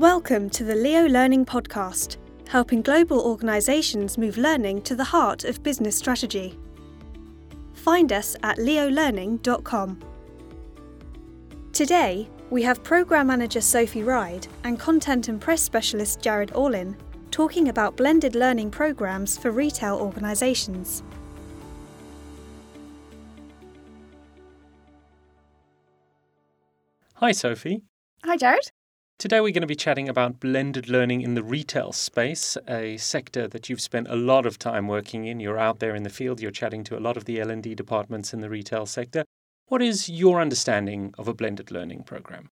Welcome to the Leo Learning Podcast, helping global organisations move learning to the heart of business strategy. Find us at leolearning.com. Today, we have Programme Manager Sophie Ryde and Content and Press Specialist Jared Orlin talking about blended learning programmes for retail organisations. Hi, Sophie. Hi, Jared. Today we're going to be chatting about blended learning in the retail space, a sector that you've spent a lot of time working in. You're out there in the field, you're chatting to a lot of the L&D departments in the retail sector. What is your understanding of a blended learning program?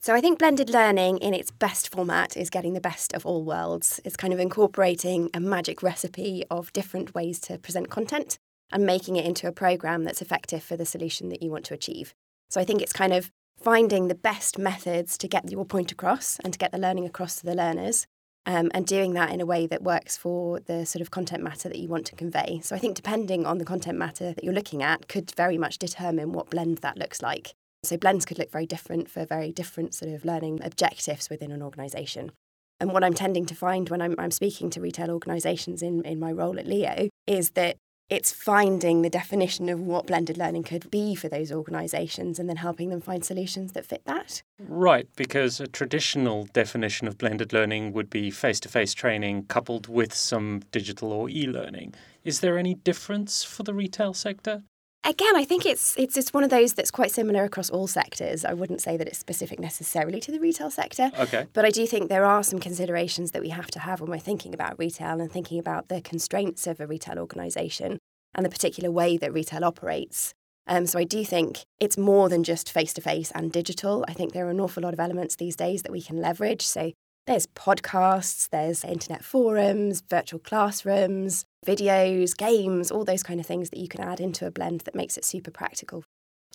So I think blended learning in its best format is getting the best of all worlds. It's kind of incorporating a magic recipe of different ways to present content and making it into a program that's effective for the solution that you want to achieve. So I think it's kind of finding the best methods to get your point across and to get the learning across to the learners. Um, and doing that in a way that works for the sort of content matter that you want to convey. So I think depending on the content matter that you're looking at could very much determine what blend that looks like. So blends could look very different for very different sort of learning objectives within an organisation. And what I'm tending to find when I'm, I'm speaking to retail organisations in, in my role at Leo is that it's finding the definition of what blended learning could be for those organisations and then helping them find solutions that fit that. Right, because a traditional definition of blended learning would be face to face training coupled with some digital or e learning. Is there any difference for the retail sector? Again, I think it's it's it's one of those that's quite similar across all sectors. I wouldn't say that it's specific necessarily to the retail sector. Okay. But I do think there are some considerations that we have to have when we're thinking about retail and thinking about the constraints of a retail organisation and the particular way that retail operates. Um, so I do think it's more than just face to face and digital. I think there are an awful lot of elements these days that we can leverage. So there's podcasts, there's internet forums, virtual classrooms, videos, games, all those kind of things that you can add into a blend that makes it super practical.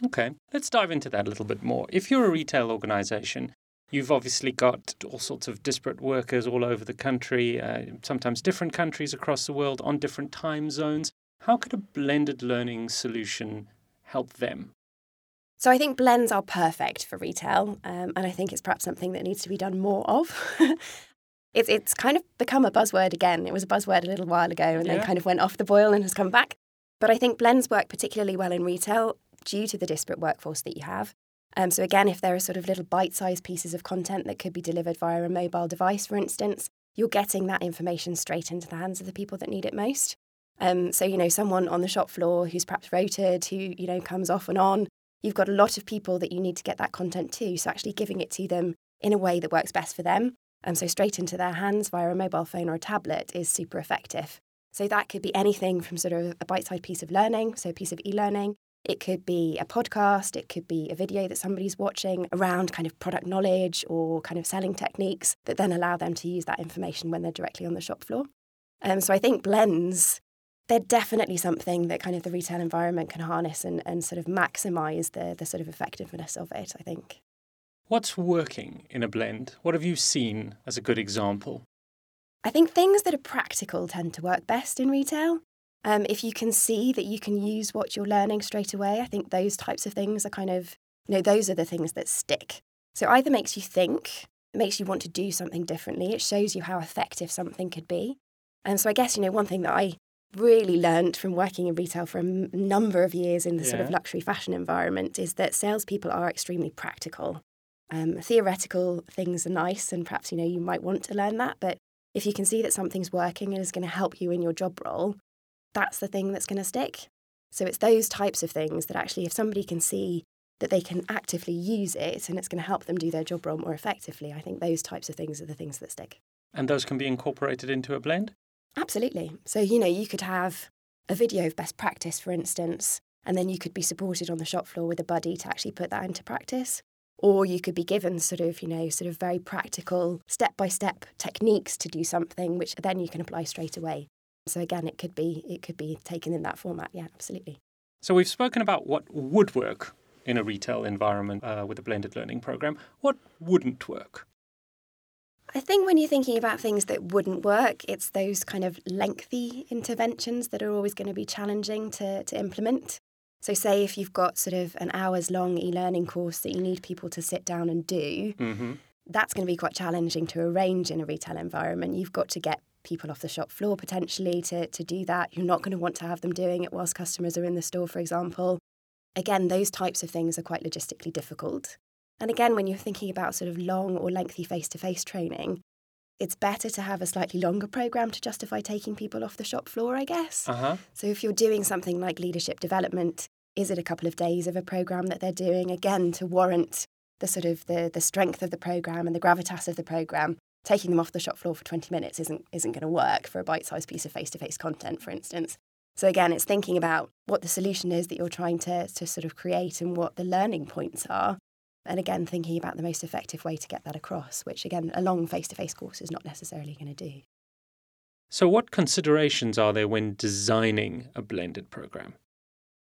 Okay, let's dive into that a little bit more. If you're a retail organization, you've obviously got all sorts of disparate workers all over the country, uh, sometimes different countries across the world on different time zones. How could a blended learning solution help them? So I think blends are perfect for retail, um, and I think it's perhaps something that needs to be done more of. it's it's kind of become a buzzword again. It was a buzzword a little while ago, and yeah. then kind of went off the boil and has come back. But I think blends work particularly well in retail due to the disparate workforce that you have. Um, so again, if there are sort of little bite-sized pieces of content that could be delivered via a mobile device, for instance, you're getting that information straight into the hands of the people that need it most. Um, so you know, someone on the shop floor who's perhaps rotated, who you know comes off and on, you've got a lot of people that you need to get that content to. So actually giving it to them in a way that works best for them, and so straight into their hands via a mobile phone or a tablet is super effective. So that could be anything from sort of a bite-sized piece of learning, so a piece of e-learning. It could be a podcast, it could be a video that somebody's watching around kind of product knowledge or kind of selling techniques that then allow them to use that information when they're directly on the shop floor. Um, so I think blends they're definitely something that kind of the retail environment can harness and, and sort of maximize the, the sort of effectiveness of it, I think. What's working in a blend? What have you seen as a good example? I think things that are practical tend to work best in retail. Um, if you can see that you can use what you're learning straight away, I think those types of things are kind of, you know, those are the things that stick. So either makes you think, it makes you want to do something differently, it shows you how effective something could be. And so I guess, you know, one thing that I really learned from working in retail for a m- number of years in the yeah. sort of luxury fashion environment is that salespeople are extremely practical. Um, theoretical things are nice, and perhaps you know you might want to learn that, but if you can see that something's working and is going to help you in your job role, that's the thing that's going to stick. So it's those types of things that actually, if somebody can see that they can actively use it and it's going to help them do their job role more effectively, I think those types of things are the things that stick. And those can be incorporated into a blend? Absolutely. So, you know, you could have a video of best practice, for instance, and then you could be supported on the shop floor with a buddy to actually put that into practice. Or you could be given sort of, you know, sort of very practical step by step techniques to do something, which then you can apply straight away. So again, it could be it could be taken in that format. Yeah, absolutely. So we've spoken about what would work in a retail environment uh, with a blended learning program. What wouldn't work? I think when you're thinking about things that wouldn't work, it's those kind of lengthy interventions that are always going to be challenging to, to implement. So, say if you've got sort of an hours long e learning course that you need people to sit down and do, mm-hmm. that's going to be quite challenging to arrange in a retail environment. You've got to get people off the shop floor potentially to, to do that. You're not going to want to have them doing it whilst customers are in the store, for example. Again, those types of things are quite logistically difficult. And again, when you're thinking about sort of long or lengthy face to face training, it's better to have a slightly longer program to justify taking people off the shop floor, I guess. Uh-huh. So if you're doing something like leadership development, is it a couple of days of a program that they're doing again to warrant the sort of the the strength of the program and the gravitas of the program? Taking them off the shop floor for 20 minutes isn't isn't going to work for a bite-sized piece of face-to-face content, for instance. So again, it's thinking about what the solution is that you're trying to to sort of create and what the learning points are and again, thinking about the most effective way to get that across, which again, a long face to face course is not necessarily going to do. So, what considerations are there when designing a blended program?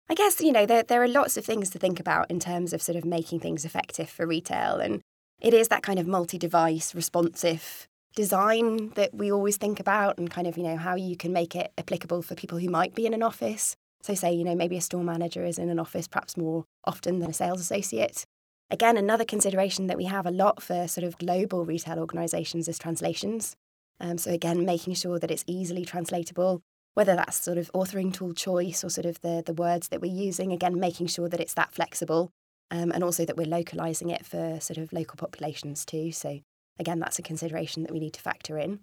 I guess, you know, there, there are lots of things to think about in terms of sort of making things effective for retail. And it is that kind of multi device, responsive design that we always think about and kind of, you know, how you can make it applicable for people who might be in an office. So, say, you know, maybe a store manager is in an office perhaps more often than a sales associate. Again, another consideration that we have a lot for sort of global retail organisations is translations. Um, so, again, making sure that it's easily translatable, whether that's sort of authoring tool choice or sort of the, the words that we're using, again, making sure that it's that flexible um, and also that we're localising it for sort of local populations too. So, again, that's a consideration that we need to factor in.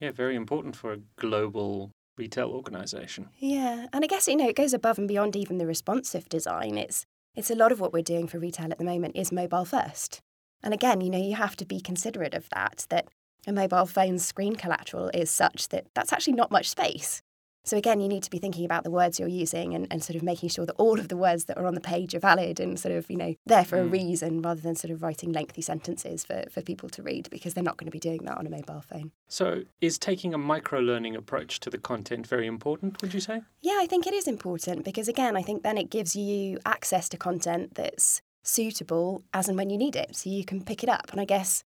Yeah, very important for a global retail organisation. Yeah, and I guess, you know, it goes above and beyond even the responsive design. It's it's a lot of what we're doing for retail at the moment is mobile first. And again, you know, you have to be considerate of that, that a mobile phone's screen collateral is such that that's actually not much space. So again, you need to be thinking about the words you're using and, and sort of making sure that all of the words that are on the page are valid and sort of, you know, there for mm. a reason rather than sort of writing lengthy sentences for, for people to read because they're not going to be doing that on a mobile phone. So is taking a micro learning approach to the content very important, would you say? Yeah, I think it is important because again, I think then it gives you access to content that's suitable as and when you need it. So you can pick it up. And I guess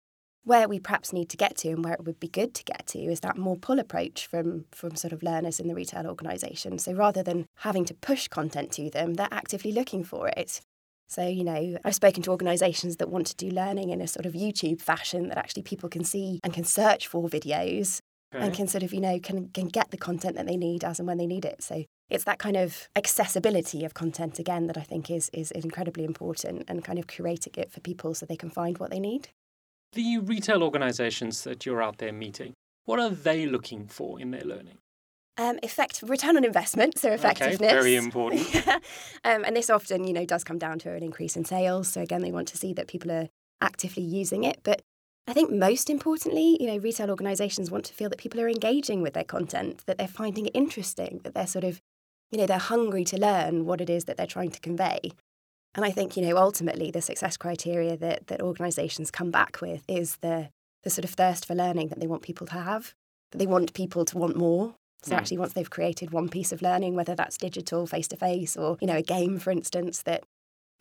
where we perhaps need to get to and where it would be good to get to is that more pull approach from from sort of learners in the retail organisation. So rather than having to push content to them, they're actively looking for it. So, you know, I've spoken to organisations that want to do learning in a sort of YouTube fashion that actually people can see and can search for videos okay. and can sort of, you know, can, can get the content that they need as and when they need it. So it's that kind of accessibility of content again that I think is is incredibly important and kind of curating it for people so they can find what they need. The retail organisations that you're out there meeting, what are they looking for in their learning? Um, effect return on investment, so effectiveness. Okay, very important. um, and this often, you know, does come down to an increase in sales. So again, they want to see that people are actively using it. But I think most importantly, you know, retail organisations want to feel that people are engaging with their content, that they're finding it interesting, that they're sort of, you know, they're hungry to learn what it is that they're trying to convey. And I think, you know, ultimately the success criteria that, that organisations come back with is the, the sort of thirst for learning that they want people to have, that they want people to want more. So mm. actually once they've created one piece of learning, whether that's digital, face to face, or, you know, a game, for instance, that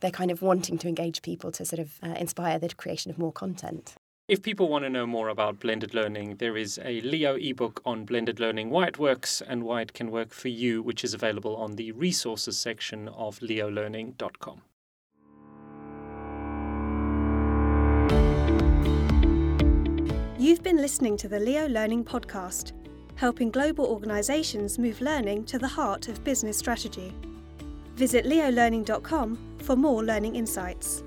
they're kind of wanting to engage people to sort of uh, inspire the creation of more content. If people want to know more about blended learning, there is a Leo ebook on blended learning, why it works and why it can work for you, which is available on the resources section of leolearning.com. You've been listening to the Leo Learning Podcast, helping global organisations move learning to the heart of business strategy. Visit leolearning.com for more learning insights.